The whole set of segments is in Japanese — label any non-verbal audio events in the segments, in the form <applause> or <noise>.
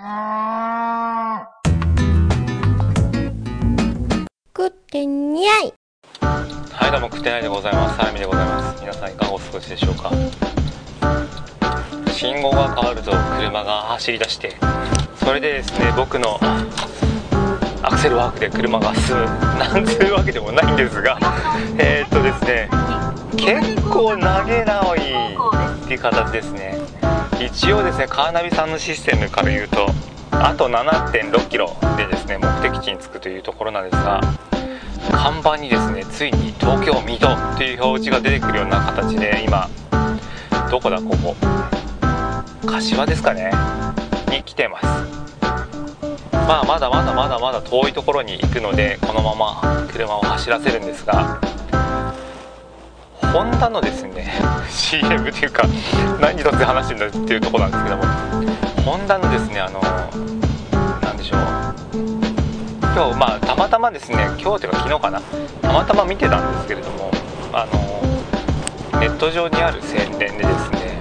食ってにゃい。はいどうも食ってないでございます。サラミでございます。皆さんいかがお過ごしでしょうか？信号が変わると車が走り出してそれでですね僕のアクセルワークで車が進むなんていうわけでもないんですが <laughs> えー、っとですね結構投げ直いっていう形ですね。一応ですねカーナビさんのシステムから言うとあと7.6キロでですね目的地に着くというところなんですが看板にですねついに東京水戸という表示が出てくるような形で今どこだここ。柏ですかね。に来てます。まあまだまだまだまだ遠いところに行くのでこのまま車を走らせるんですがホンダのですね CM というか何一つ話してるんだっていうところなんですけども。ホンダのですねあの何でしょう。今日まあたまたまですね今日というか昨日かな。たまたま見てたんですけれどもあのネット上にある宣伝でですね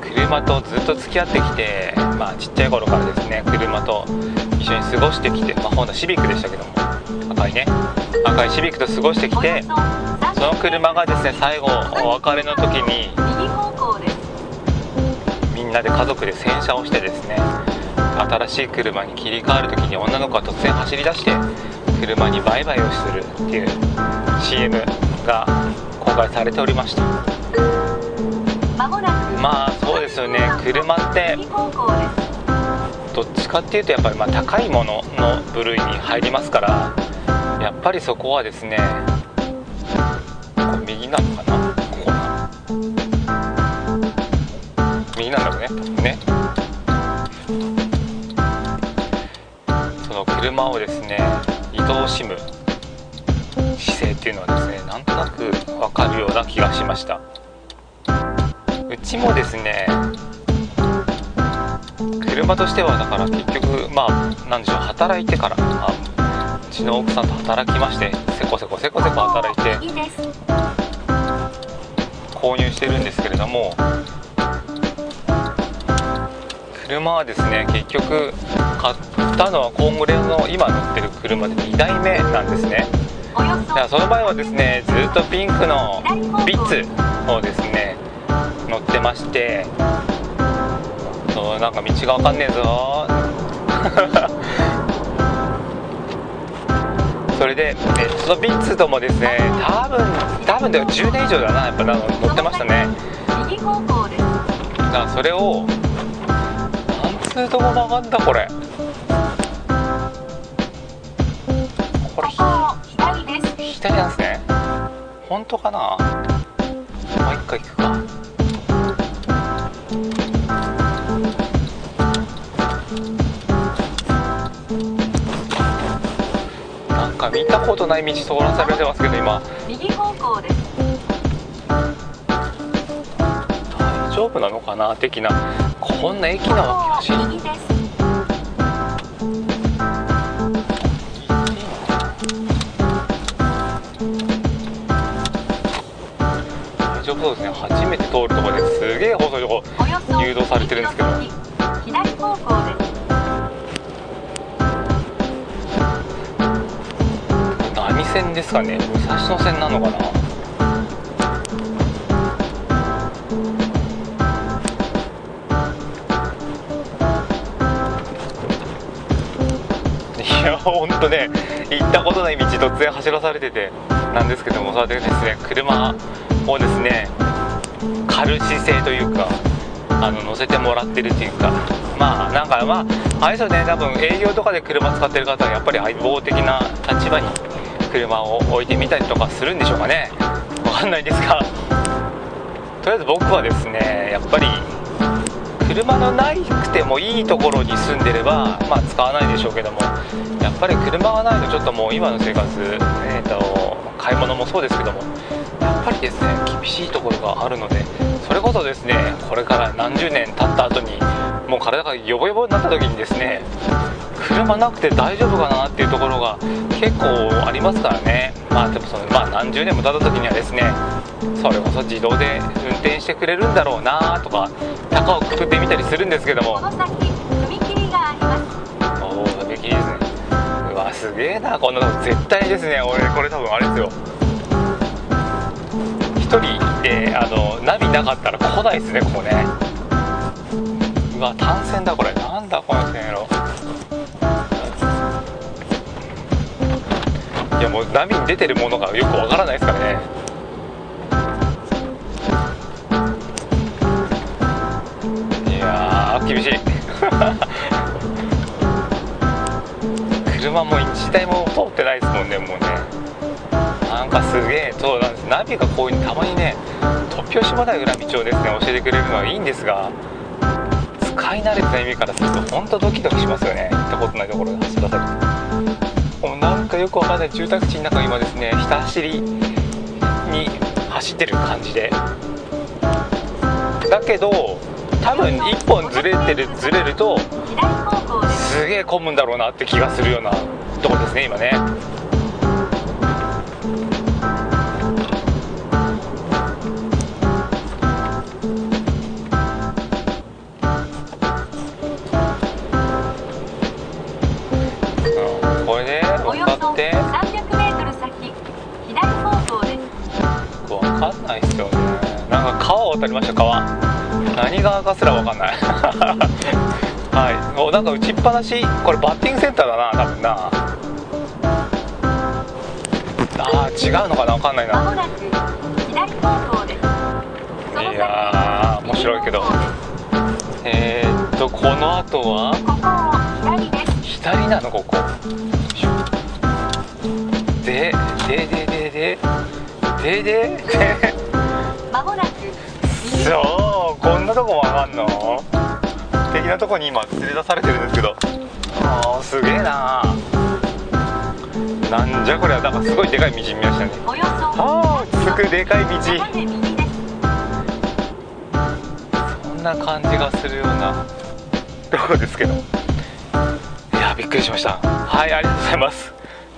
車とずっと付き合ってきてまあちっちゃい頃からですね車と一緒に過ごしてきてまあホンダシビックでしたけども。赤いね。赤いシビックと過ごしてきての車がですね最後お別れの時にみんなで家族で洗車をしてですね新しい車に切り替わる時に女の子が突然走り出して車にバイバイをするっていう CM が公開されておりました。まあそうですよね。車ってどっちかっていうとやっぱりまあ高いものの部類に入りますからやっぱりそこはですね右なのかな？ここ。な右なんだろうね多分ね。その車をですね移動しむ姿勢っていうのはですねなんとなく分かるような気がしました。うちもですね車としてはだから結局まあなんでしょう働いてから、あ、うちの奥さんと働きましてせこせこせこせこ働いて購入してるんですけれども車はですね結局買ったのはコングレの今乗ってる車で2台目なんですね。その前はですねずっとピンクのビッツをですね乗ってましてそうなんか道が分かんねえぞ。それで、えそのビッツともですね多分多分でも10年以上だなやっぱな乗ってましたね。だからそれをなんつうとこ曲がんだこれ。これ左なんですね。本当かな？もう一回行くかか見たことない道通らされてますけど今。右方向です。大丈夫なのかな的な。こんな駅なわけがし。大丈夫そうですね。初めて通るところですげえ細いとこ誘導されてるんですけど線ですかね。武蔵野線なのかないやほんとね行ったことない道突然走らされててなんですけどもそれでですね車をですね軽る姿勢というかあの乗せてもらってるっていうかまあなんかまああれですよね多分営業とかで車使ってる方はやっぱり相棒的な立場に車を置いてみたりとかするんでしょうかね。わかんないですが。とりあえず僕はですねやっぱり車のなくてもいいところに住んでればまあ使わないでしょうけどもやっぱり車がないとちょっともう今の生活、えー、と買い物もそうですけどもやっぱりですね厳しいところがあるのでそれこそですねこれから何十年経った後にもう体がヨボヨボになった時にですね車なくて大丈夫かなっていうところが結構ありますからね。まあでもそのまあ何十年も経った時にはですねそれこそ自動で運転してくれるんだろうなとか高をくくってみたりするんですけども。この先踏切があります。おお踏切ですね。うわすげえな。こんなの絶対ですね。俺これ多分あれですよ。一人であのナビなかったら来ないですねここね。うわ単線だこれ。なんだこの線路もうナビに出てるものがよくわからないですからね。いやー厳しい。<laughs> 車も1台も通ってないですもんねもうね。なんかすげえそうなんですナビがこういうたまにね突拍子もない裏道をですね教えてくれるのはいいんですが使い慣れてない意味からすると本当ドキドキしますよね。行ったことないところで走らされてもうなんかよくわかんない住宅地の中今ですねひた走りに走ってる感じで。だけど多分1本ずれてるずれるとすげえ混むんだろうなって気がするようなとこですね今ね。かんないっすよ。なんか川を渡りました川。何川かすらわかんない。<laughs> はい。おなんか打ちっぱなしこれバッティングセンターだな多分な。あー違うのかなわかんないな。いやー面白いけど。えー、っとこの後は？左です。左なのここ。ででででででででまもなく。右そうこんなとこ曲がんの？的なとこに今連れ出されてるんですけど。あーすげえな。なんじゃこれはなんかすごいでかい道見ましたね。およそあーすぐでかい道。そんな感じがするような。とこですけど？いやびっくりしました。はいありがとうございます。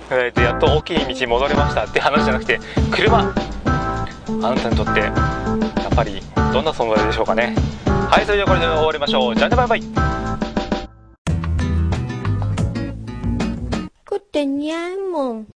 えー、とやっと大きい道に戻れましたって話じゃなくて車あなたにとってやっぱりどんな存在でしょうかね。はいそれではこれで終わりましょう。じゃあねバイバイ。Good day, mong.